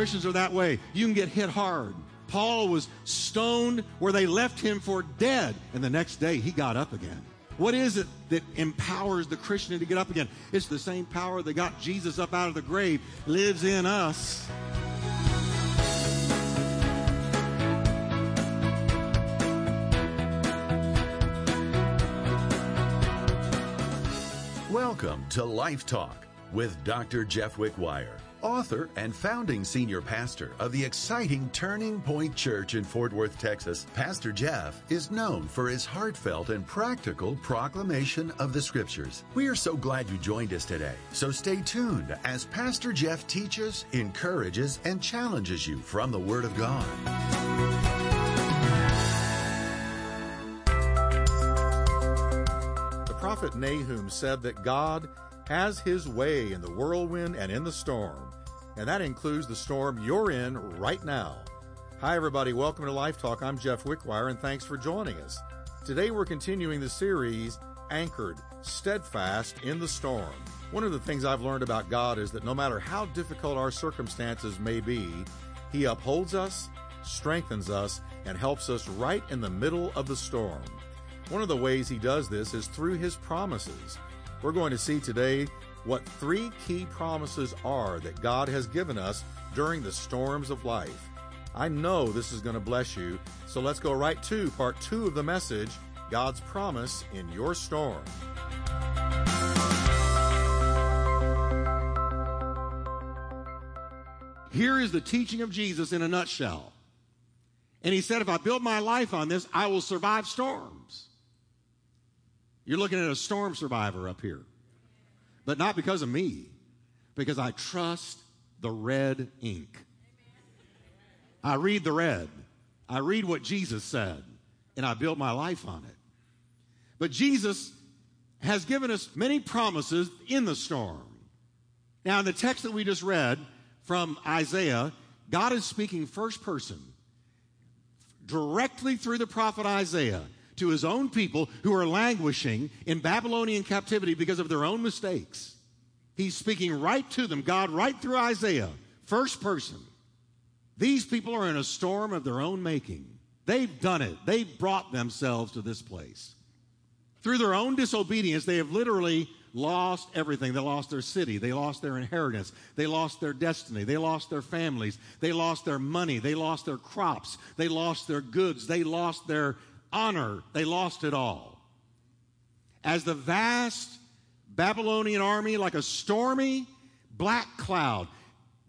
Christians are that way. You can get hit hard. Paul was stoned where they left him for dead, and the next day he got up again. What is it that empowers the Christian to get up again? It's the same power that got Jesus up out of the grave, lives in us. Welcome to Life Talk with Dr. Jeff Wickwire, author and founding senior pastor of the exciting Turning Point Church in Fort Worth, Texas. Pastor Jeff is known for his heartfelt and practical proclamation of the scriptures. We are so glad you joined us today. So stay tuned as Pastor Jeff teaches, encourages, and challenges you from the Word of God. The prophet Nahum said that God has his way in the whirlwind and in the storm, and that includes the storm you're in right now. Hi, everybody. Welcome to Life Talk. I'm Jeff Wickwire, and thanks for joining us. Today, we're continuing the series Anchored, Steadfast in the Storm. One of the things I've learned about God is that no matter how difficult our circumstances may be, He upholds us, strengthens us, and helps us right in the middle of the storm. One of the ways he does this is through his promises. We're going to see today what three key promises are that God has given us during the storms of life. I know this is going to bless you, so let's go right to part two of the message God's promise in your storm. Here is the teaching of Jesus in a nutshell. And he said, if I build my life on this, I will survive storms. You're looking at a storm survivor up here. But not because of me, because I trust the red ink. I read the red. I read what Jesus said, and I build my life on it. But Jesus has given us many promises in the storm. Now, in the text that we just read from Isaiah, God is speaking first person directly through the prophet Isaiah to his own people who are languishing in Babylonian captivity because of their own mistakes. He's speaking right to them, God, right through Isaiah, first person. These people are in a storm of their own making. They've done it, they've brought themselves to this place. Through their own disobedience, they have literally lost everything. They lost their city. They lost their inheritance. They lost their destiny. They lost their families. They lost their money. They lost their crops. They lost their goods. They lost their honor, they lost it all. As the vast Babylonian army, like a stormy black cloud,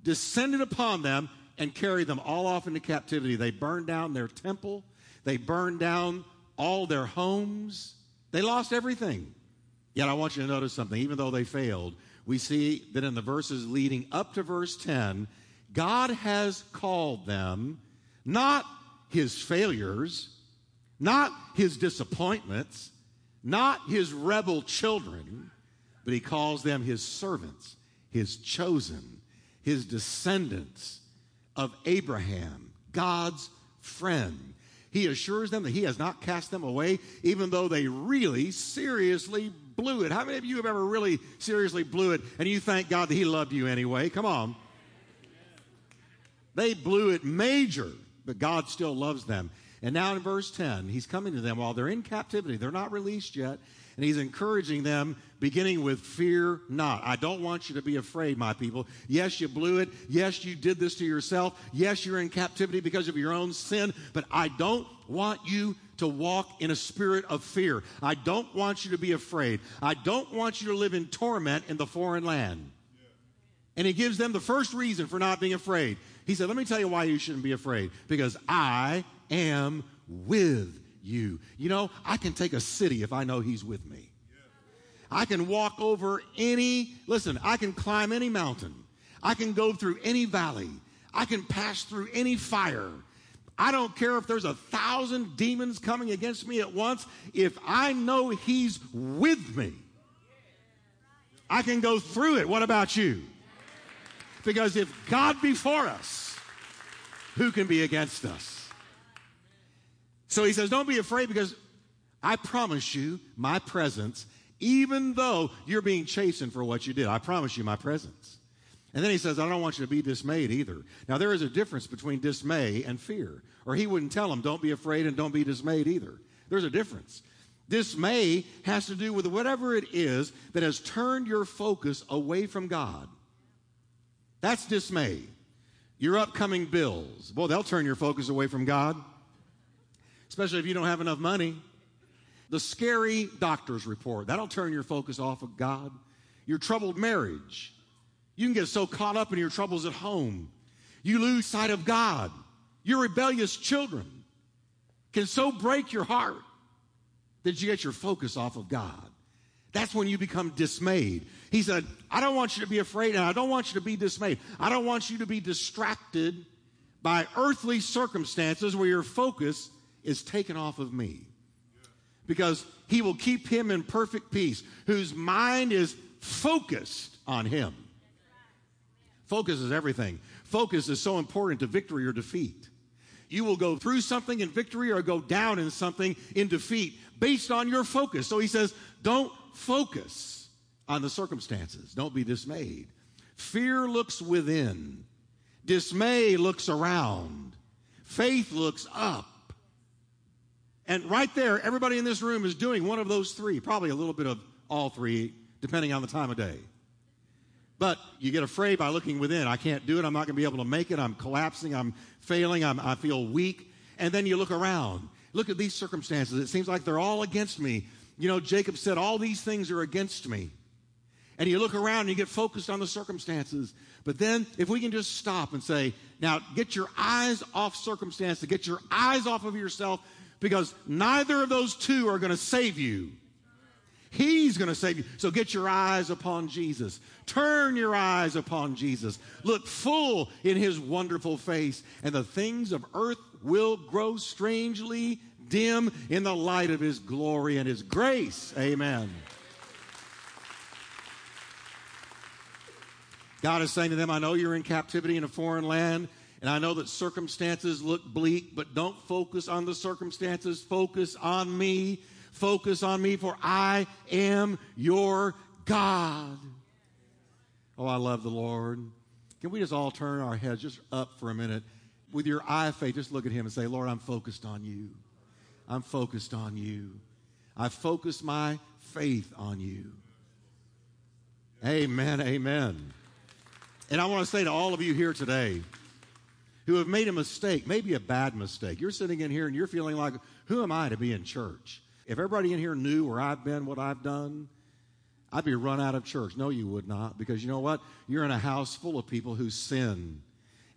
descended upon them and carried them all off into captivity. They burned down their temple, they burned down all their homes, they lost everything. Yet I want you to notice something. Even though they failed, we see that in the verses leading up to verse 10, God has called them not his failures, not his disappointments, not his rebel children, but he calls them his servants, his chosen, his descendants of Abraham, God's friend. He assures them that he has not cast them away, even though they really seriously blew it. How many of you have ever really seriously blew it and you thank God that he loved you anyway? Come on. They blew it major, but God still loves them. And now in verse 10, he's coming to them while they're in captivity. They're not released yet. And he's encouraging them, beginning with fear not. I don't want you to be afraid, my people. Yes, you blew it. Yes, you did this to yourself. Yes, you're in captivity because of your own sin. But I don't want you to walk in a spirit of fear. I don't want you to be afraid. I don't want you to live in torment in the foreign land. And he gives them the first reason for not being afraid. He said, Let me tell you why you shouldn't be afraid. Because I am with you. You know, I can take a city if I know He's with me. I can walk over any, listen, I can climb any mountain. I can go through any valley. I can pass through any fire. I don't care if there's a thousand demons coming against me at once. If I know He's with me, I can go through it. What about you? Because if God be for us, who can be against us? So he says, Don't be afraid because I promise you my presence, even though you're being chastened for what you did. I promise you my presence. And then he says, I don't want you to be dismayed either. Now, there is a difference between dismay and fear. Or he wouldn't tell them, don't be afraid and don't be dismayed either. There's a difference. Dismay has to do with whatever it is that has turned your focus away from God. That's dismay. Your upcoming bills. Well, they'll turn your focus away from God, especially if you don't have enough money. The scary doctor's report. That'll turn your focus off of God. Your troubled marriage. You can get so caught up in your troubles at home. You lose sight of God. Your rebellious children can so break your heart that you get your focus off of God. That's when you become dismayed. He said, I don't want you to be afraid and I don't want you to be dismayed. I don't want you to be distracted by earthly circumstances where your focus is taken off of me. Because he will keep him in perfect peace, whose mind is focused on him. Focus is everything. Focus is so important to victory or defeat. You will go through something in victory or go down in something in defeat based on your focus. So he says, don't focus on the circumstances. Don't be dismayed. Fear looks within, dismay looks around, faith looks up. And right there, everybody in this room is doing one of those three, probably a little bit of all three, depending on the time of day. But you get afraid by looking within. I can't do it. I'm not going to be able to make it. I'm collapsing. I'm failing. I'm, I feel weak. And then you look around. Look at these circumstances. It seems like they're all against me. You know, Jacob said, All these things are against me. And you look around and you get focused on the circumstances. But then, if we can just stop and say, Now, get your eyes off circumstances, get your eyes off of yourself, because neither of those two are going to save you. He's going to save you. So get your eyes upon Jesus. Turn your eyes upon Jesus. Look full in his wonderful face, and the things of earth will grow strangely dim in the light of his glory and his grace. Amen. God is saying to them, I know you're in captivity in a foreign land, and I know that circumstances look bleak, but don't focus on the circumstances. Focus on me. Focus on me, for I am your God. Oh, I love the Lord. Can we just all turn our heads just up for a minute? With your eye of faith, just look at Him and say, Lord, I'm focused on you. I'm focused on you. I focus my faith on you. Amen, amen. And I want to say to all of you here today who have made a mistake, maybe a bad mistake, you're sitting in here and you're feeling like, who am I to be in church? If everybody in here knew where I've been, what I've done, I'd be run out of church. No, you would not, because you know what? You're in a house full of people who sin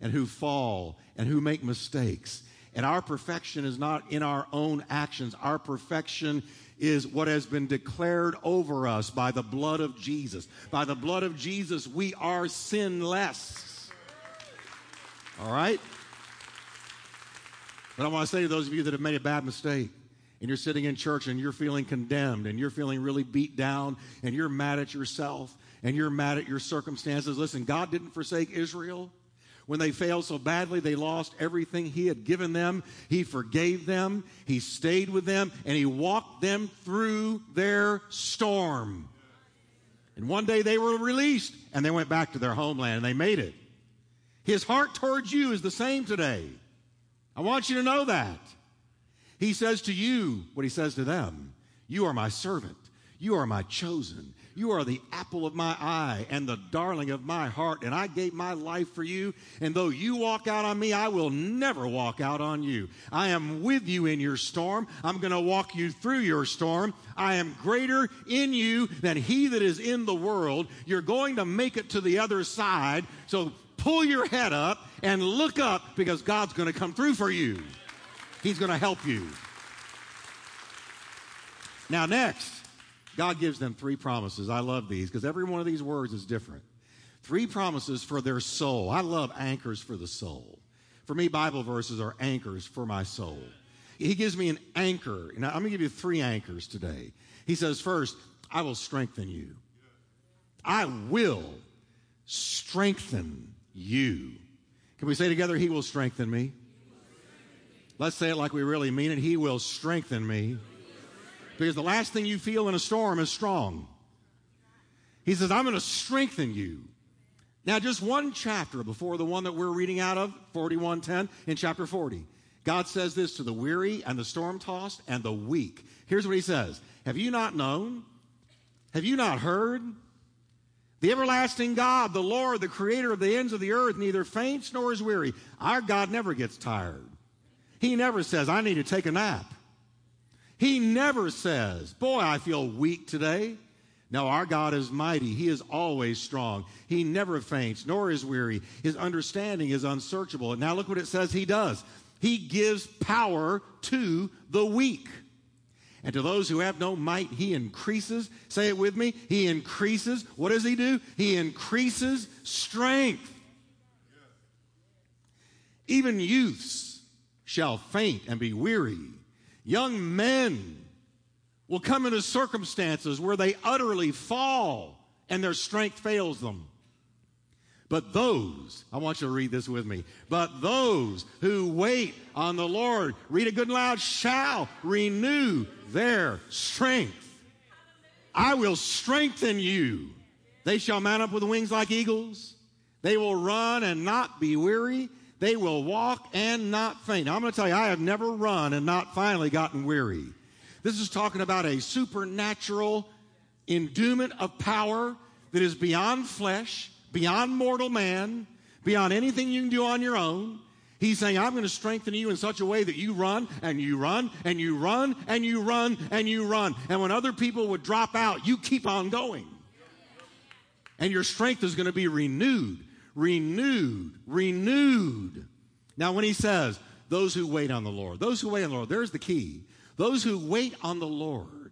and who fall and who make mistakes. And our perfection is not in our own actions. Our perfection is what has been declared over us by the blood of Jesus. By the blood of Jesus, we are sinless. All right? But I want to say to those of you that have made a bad mistake, and you're sitting in church and you're feeling condemned and you're feeling really beat down and you're mad at yourself and you're mad at your circumstances. Listen, God didn't forsake Israel. When they failed so badly, they lost everything He had given them. He forgave them, He stayed with them, and He walked them through their storm. And one day they were released and they went back to their homeland and they made it. His heart towards you is the same today. I want you to know that. He says to you what he says to them You are my servant. You are my chosen. You are the apple of my eye and the darling of my heart, and I gave my life for you. And though you walk out on me, I will never walk out on you. I am with you in your storm. I'm going to walk you through your storm. I am greater in you than he that is in the world. You're going to make it to the other side. So pull your head up and look up because God's going to come through for you. He's going to help you. Now, next, God gives them three promises. I love these because every one of these words is different. Three promises for their soul. I love anchors for the soul. For me, Bible verses are anchors for my soul. He gives me an anchor. And I'm going to give you three anchors today. He says, first, I will strengthen you. I will strengthen you. Can we say together, He will strengthen me? Let's say it like we really mean it. He will strengthen me. Because the last thing you feel in a storm is strong. He says, I'm going to strengthen you. Now, just one chapter before the one that we're reading out of, 4110, in chapter 40, God says this to the weary and the storm tossed and the weak. Here's what he says Have you not known? Have you not heard? The everlasting God, the Lord, the creator of the ends of the earth, neither faints nor is weary. Our God never gets tired. He never says, I need to take a nap. He never says, Boy, I feel weak today. No, our God is mighty. He is always strong. He never faints nor is weary. His understanding is unsearchable. And now look what it says he does. He gives power to the weak. And to those who have no might, he increases. Say it with me. He increases. What does he do? He increases strength. Even youths shall faint and be weary. Young men will come into circumstances where they utterly fall and their strength fails them. But those, I want you to read this with me, but those who wait on the Lord, read it good and loud, shall renew their strength. I will strengthen you. They shall mount up with wings like eagles. They will run and not be weary. They will walk and not faint. Now, I'm going to tell you, I have never run and not finally gotten weary. This is talking about a supernatural endowment of power that is beyond flesh beyond mortal man, beyond anything you can do on your own. He's saying, I'm going to strengthen you in such a way that you run and you run and you run and you run and you run. And when other people would drop out, you keep on going. And your strength is going to be renewed, renewed, renewed. Now, when he says, those who wait on the Lord, those who wait on the Lord, there's the key. Those who wait on the Lord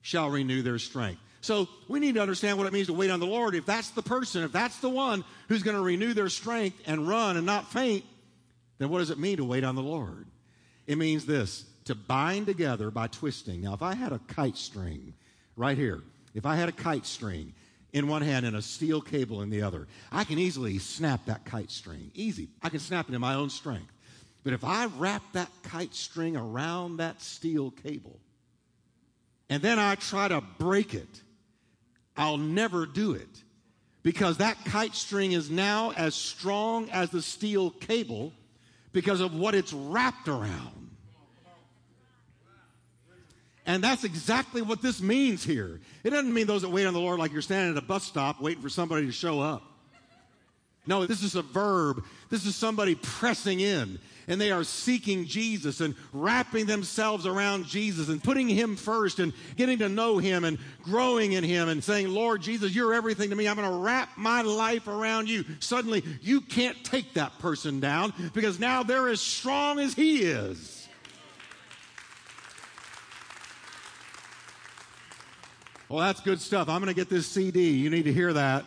shall renew their strength. So we need to understand what it means to wait on the Lord. If that's the person, if that's the one who's going to renew their strength and run and not faint, then what does it mean to wait on the Lord? It means this to bind together by twisting. Now, if I had a kite string right here, if I had a kite string in one hand and a steel cable in the other, I can easily snap that kite string. Easy. I can snap it in my own strength. But if I wrap that kite string around that steel cable, and then I try to break it, I'll never do it because that kite string is now as strong as the steel cable because of what it's wrapped around. And that's exactly what this means here. It doesn't mean those that wait on the Lord like you're standing at a bus stop waiting for somebody to show up. No, this is a verb. This is somebody pressing in and they are seeking Jesus and wrapping themselves around Jesus and putting Him first and getting to know Him and growing in Him and saying, Lord Jesus, you're everything to me. I'm going to wrap my life around you. Suddenly, you can't take that person down because now they're as strong as He is. Well, that's good stuff. I'm going to get this CD. You need to hear that.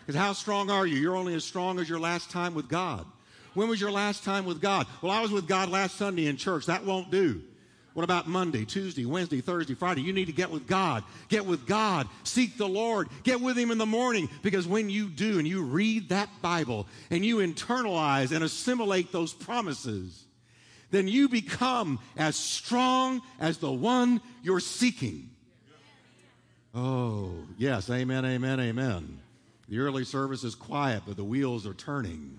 Because how strong are you? You're only as strong as your last time with God. When was your last time with God? Well, I was with God last Sunday in church. That won't do. What about Monday, Tuesday, Wednesday, Thursday, Friday? You need to get with God. Get with God. Seek the Lord. Get with Him in the morning because when you do and you read that Bible and you internalize and assimilate those promises, then you become as strong as the one you're seeking. Oh, yes. Amen, amen, amen. The early service is quiet, but the wheels are turning.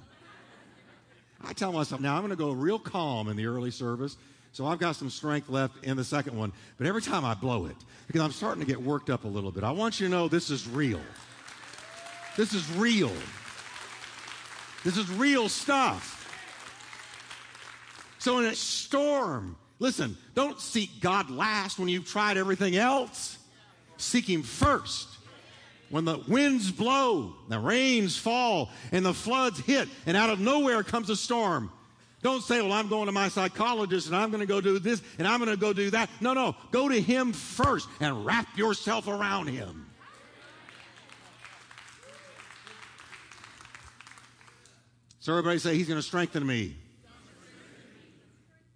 I tell myself, now I'm going to go real calm in the early service. So I've got some strength left in the second one. But every time I blow it, because I'm starting to get worked up a little bit, I want you to know this is real. This is real. This is real stuff. So in a storm, listen, don't seek God last when you've tried everything else. Seek Him first when the winds blow, the rains fall, and the floods hit, and out of nowhere comes a storm. Don't say, Well, I'm going to my psychologist and I'm going to go do this and I'm going to go do that. No, no. Go to Him first and wrap yourself around Him. So everybody say, He's going to strengthen me.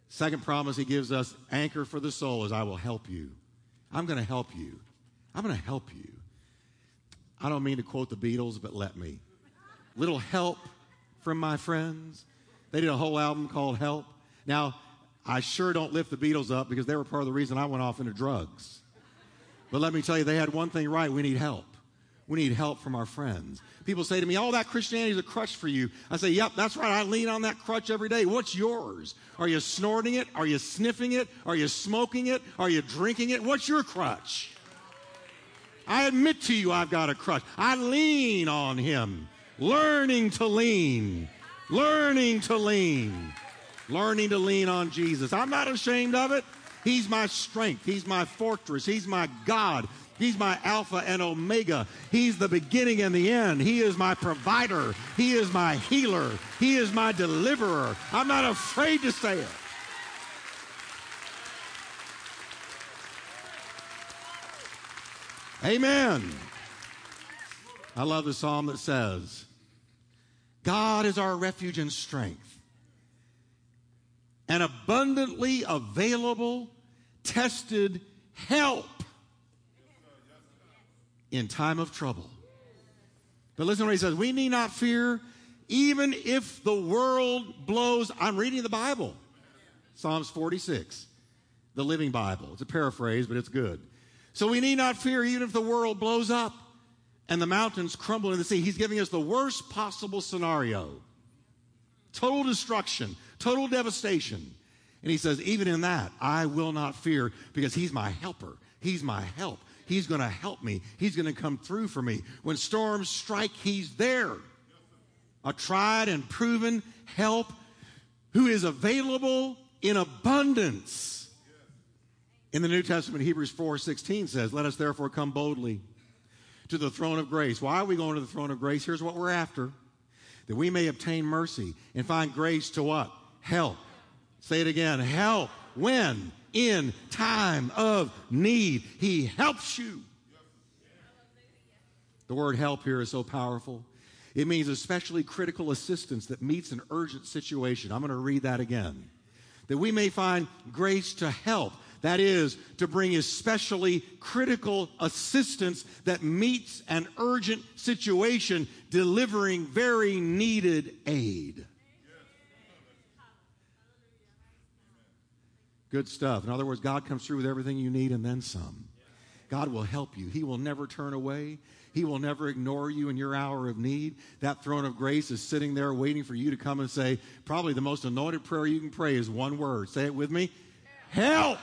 Second promise He gives us anchor for the soul is, I will help you. I'm going to help you. I'm going to help you. I don't mean to quote the Beatles, but let me. Little help from my friends. They did a whole album called Help. Now, I sure don't lift the Beatles up because they were part of the reason I went off into drugs. But let me tell you, they had one thing right we need help. We need help from our friends. People say to me, Oh, that Christianity is a crutch for you. I say, Yep, that's right. I lean on that crutch every day. What's yours? Are you snorting it? Are you sniffing it? Are you smoking it? Are you drinking it? What's your crutch? I admit to you, I've got a crush. I lean on Him, learning to lean, learning to lean, learning to lean on Jesus. I'm not ashamed of it. He's my strength. He's my fortress. He's my God. He's my Alpha and Omega. He's the beginning and the end. He is my provider. He is my healer. He is my deliverer. I'm not afraid to say it. Amen. I love the psalm that says, God is our refuge and strength, an abundantly available, tested help in time of trouble. But listen to what he says We need not fear, even if the world blows. I'm reading the Bible, Psalms 46, the Living Bible. It's a paraphrase, but it's good. So we need not fear, even if the world blows up and the mountains crumble in the sea. He's giving us the worst possible scenario total destruction, total devastation. And he says, even in that, I will not fear because he's my helper. He's my help. He's going to help me. He's going to come through for me. When storms strike, He's there. A tried and proven help who is available in abundance. In the New Testament, Hebrews 4:16 says, "Let us therefore come boldly to the throne of grace." Why are we going to the throne of grace? Here's what we're after: that we may obtain mercy and find grace to what? Help. Say it again. Help. When? in time of need. He helps you. The word help here is so powerful. It means especially critical assistance that meets an urgent situation. I'm going to read that again. That we may find grace to help. That is, to bring especially critical assistance that meets an urgent situation, delivering very needed aid. Good stuff. In other words, God comes through with everything you need and then some. God will help you. He will never turn away. He will never ignore you in your hour of need. That throne of grace is sitting there waiting for you to come and say, probably the most anointed prayer you can pray is one word. Say it with me Help!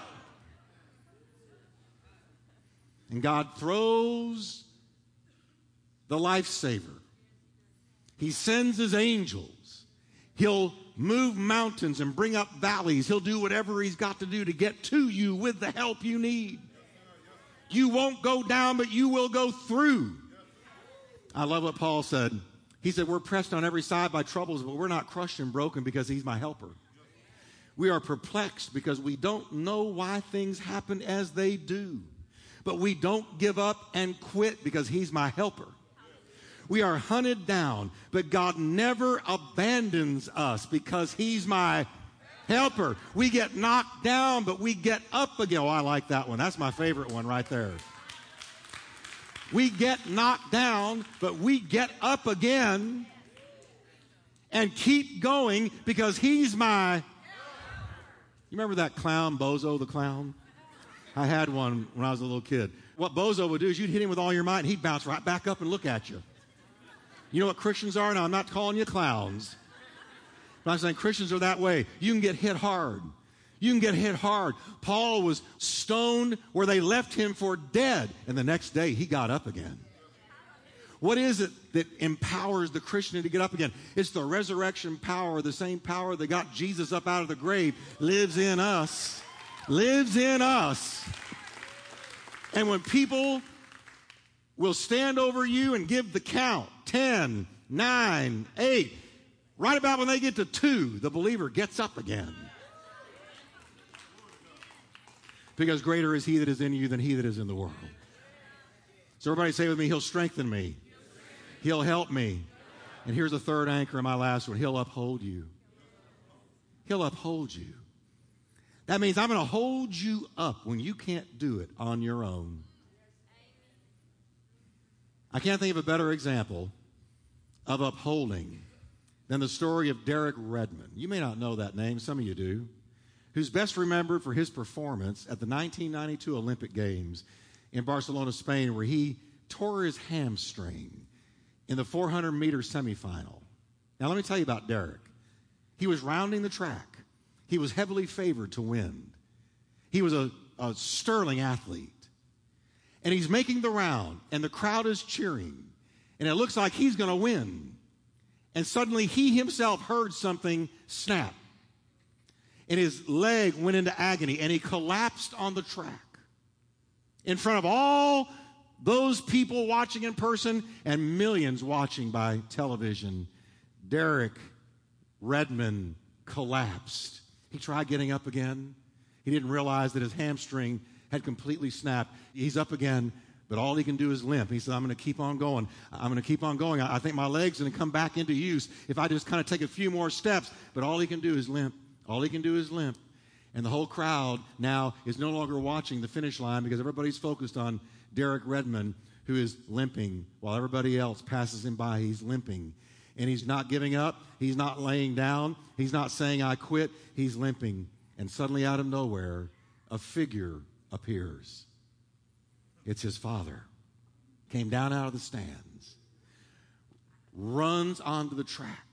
And God throws the lifesaver. He sends his angels. He'll move mountains and bring up valleys. He'll do whatever he's got to do to get to you with the help you need. You won't go down, but you will go through. I love what Paul said. He said, We're pressed on every side by troubles, but we're not crushed and broken because he's my helper. We are perplexed because we don't know why things happen as they do. But we don't give up and quit because he's my helper. We are hunted down, but God never abandons us because He's my helper. We get knocked down, but we get up again. Oh, I like that one. That's my favorite one right there. We get knocked down, but we get up again and keep going because He's my. You remember that clown, Bozo the clown? I had one when I was a little kid. What Bozo would do is you'd hit him with all your might, and he'd bounce right back up and look at you. You know what Christians are? Now, I'm not calling you clowns, but I'm saying Christians are that way. You can get hit hard. You can get hit hard. Paul was stoned where they left him for dead, and the next day he got up again. What is it that empowers the Christian to get up again? It's the resurrection power, the same power that got Jesus up out of the grave, lives in us. Lives in us. And when people will stand over you and give the count 10, 9, 8. Right about when they get to 2, the believer gets up again. Because greater is he that is in you than he that is in the world. So everybody say with me, he'll strengthen me. He'll help me. And here's the third anchor in my last one. He'll uphold you. He'll uphold you. That means I'm going to hold you up when you can't do it on your own. I can't think of a better example of upholding than the story of Derek Redmond. You may not know that name, some of you do, who's best remembered for his performance at the 1992 Olympic Games in Barcelona, Spain, where he tore his hamstring in the 400 meter semifinal. Now, let me tell you about Derek. He was rounding the track, he was heavily favored to win. He was a, a sterling athlete. And he's making the round, and the crowd is cheering, and it looks like he's going to win. And suddenly he himself heard something snap. And his leg went into agony, and he collapsed on the track in front of all those people watching in person and millions watching by television. Derek Redmond collapsed. He tried getting up again. He didn't realize that his hamstring had completely snapped. He's up again, but all he can do is limp. He said, I'm going to keep on going. I'm going to keep on going. I think my leg's going to come back into use if I just kind of take a few more steps. But all he can do is limp. All he can do is limp. And the whole crowd now is no longer watching the finish line because everybody's focused on Derek Redmond, who is limping while everybody else passes him by. He's limping. And he's not giving up. He's not laying down. He's not saying, I quit. He's limping. And suddenly, out of nowhere, a figure appears. It's his father. Came down out of the stands, runs onto the track.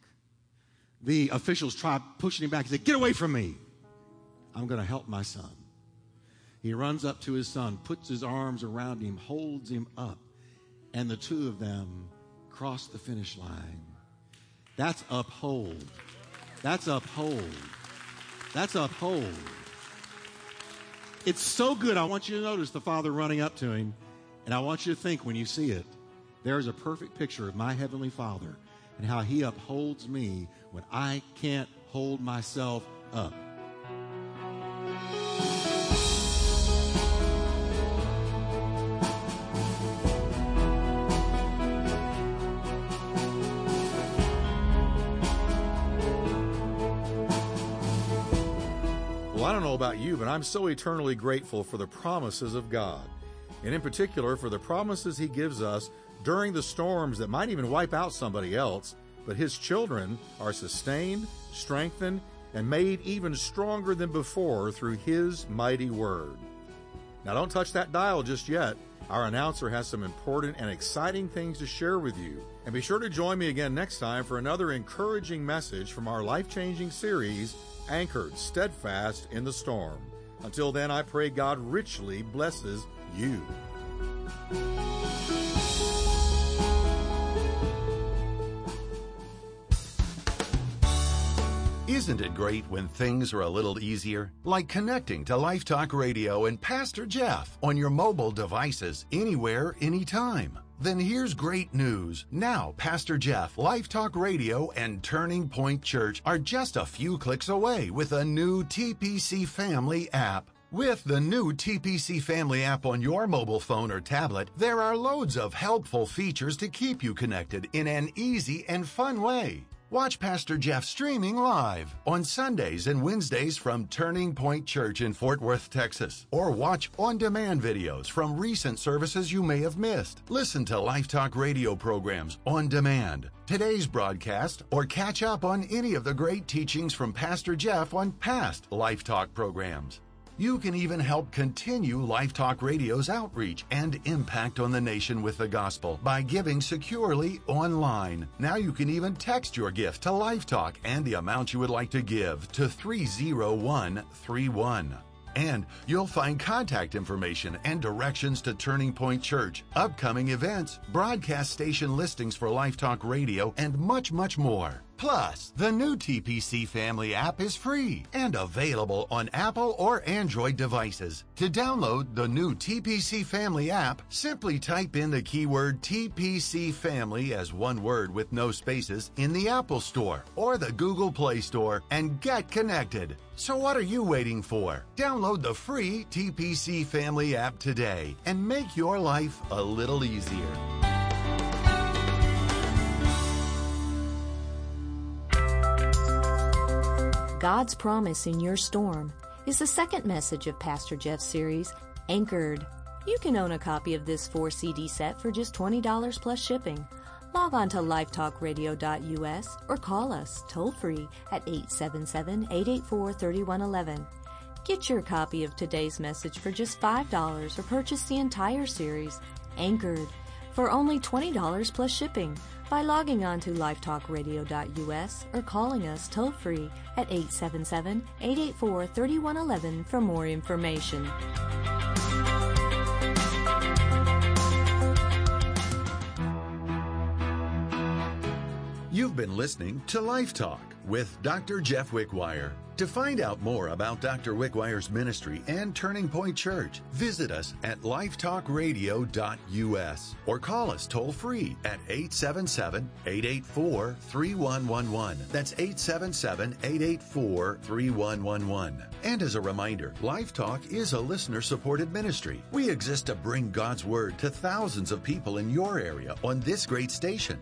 The officials try pushing him back. He said, Get away from me. I'm going to help my son. He runs up to his son, puts his arms around him, holds him up, and the two of them cross the finish line. That's uphold. That's uphold. That's uphold. It's so good. I want you to notice the father running up to him, and I want you to think when you see it, there's a perfect picture of my heavenly father and how he upholds me when I can't hold myself up. Well, I don't know about you, but I'm so eternally grateful for the promises of God, and in particular for the promises He gives us during the storms that might even wipe out somebody else, but His children are sustained, strengthened, and made even stronger than before through His mighty word. Now, don't touch that dial just yet. Our announcer has some important and exciting things to share with you. And be sure to join me again next time for another encouraging message from our life changing series, Anchored Steadfast in the Storm. Until then, I pray God richly blesses you. Isn't it great when things are a little easier? Like connecting to Life Talk Radio and Pastor Jeff on your mobile devices anywhere, anytime. Then here's great news. Now, Pastor Jeff, Life Talk Radio, and Turning Point Church are just a few clicks away with a new TPC Family app. With the new TPC Family app on your mobile phone or tablet, there are loads of helpful features to keep you connected in an easy and fun way. Watch Pastor Jeff streaming live on Sundays and Wednesdays from Turning Point Church in Fort Worth, Texas. Or watch on demand videos from recent services you may have missed. Listen to Life Talk radio programs on demand, today's broadcast, or catch up on any of the great teachings from Pastor Jeff on past Life Talk programs. You can even help continue Life Talk Radio's outreach and impact on the nation with the gospel by giving securely online. Now you can even text your gift to Life Talk and the amount you would like to give to 30131. And you'll find contact information and directions to Turning Point Church, upcoming events, broadcast station listings for Life Talk Radio, and much, much more. Plus, the new TPC Family app is free and available on Apple or Android devices. To download the new TPC Family app, simply type in the keyword TPC Family as one word with no spaces in the Apple Store or the Google Play Store and get connected. So what are you waiting for? Download the free TPC Family app today and make your life a little easier. God's Promise in Your Storm is the second message of Pastor Jeff's series, Anchored. You can own a copy of this 4 CD set for just $20 plus shipping. Log on to lifetalkradio.us or call us toll free at 877 884 3111. Get your copy of today's message for just $5 or purchase the entire series, Anchored. for only $20 plus shipping by logging on to lifetalkradio.us or calling us toll free at 877 884 3111 for more information. You've been listening to Life Talk with Dr. Jeff Wickwire. To find out more about Dr. Wickwire's ministry and Turning Point Church, visit us at lifetalkradio.us or call us toll free at 877 884 3111. That's 877 884 3111. And as a reminder, Life Talk is a listener supported ministry. We exist to bring God's Word to thousands of people in your area on this great station.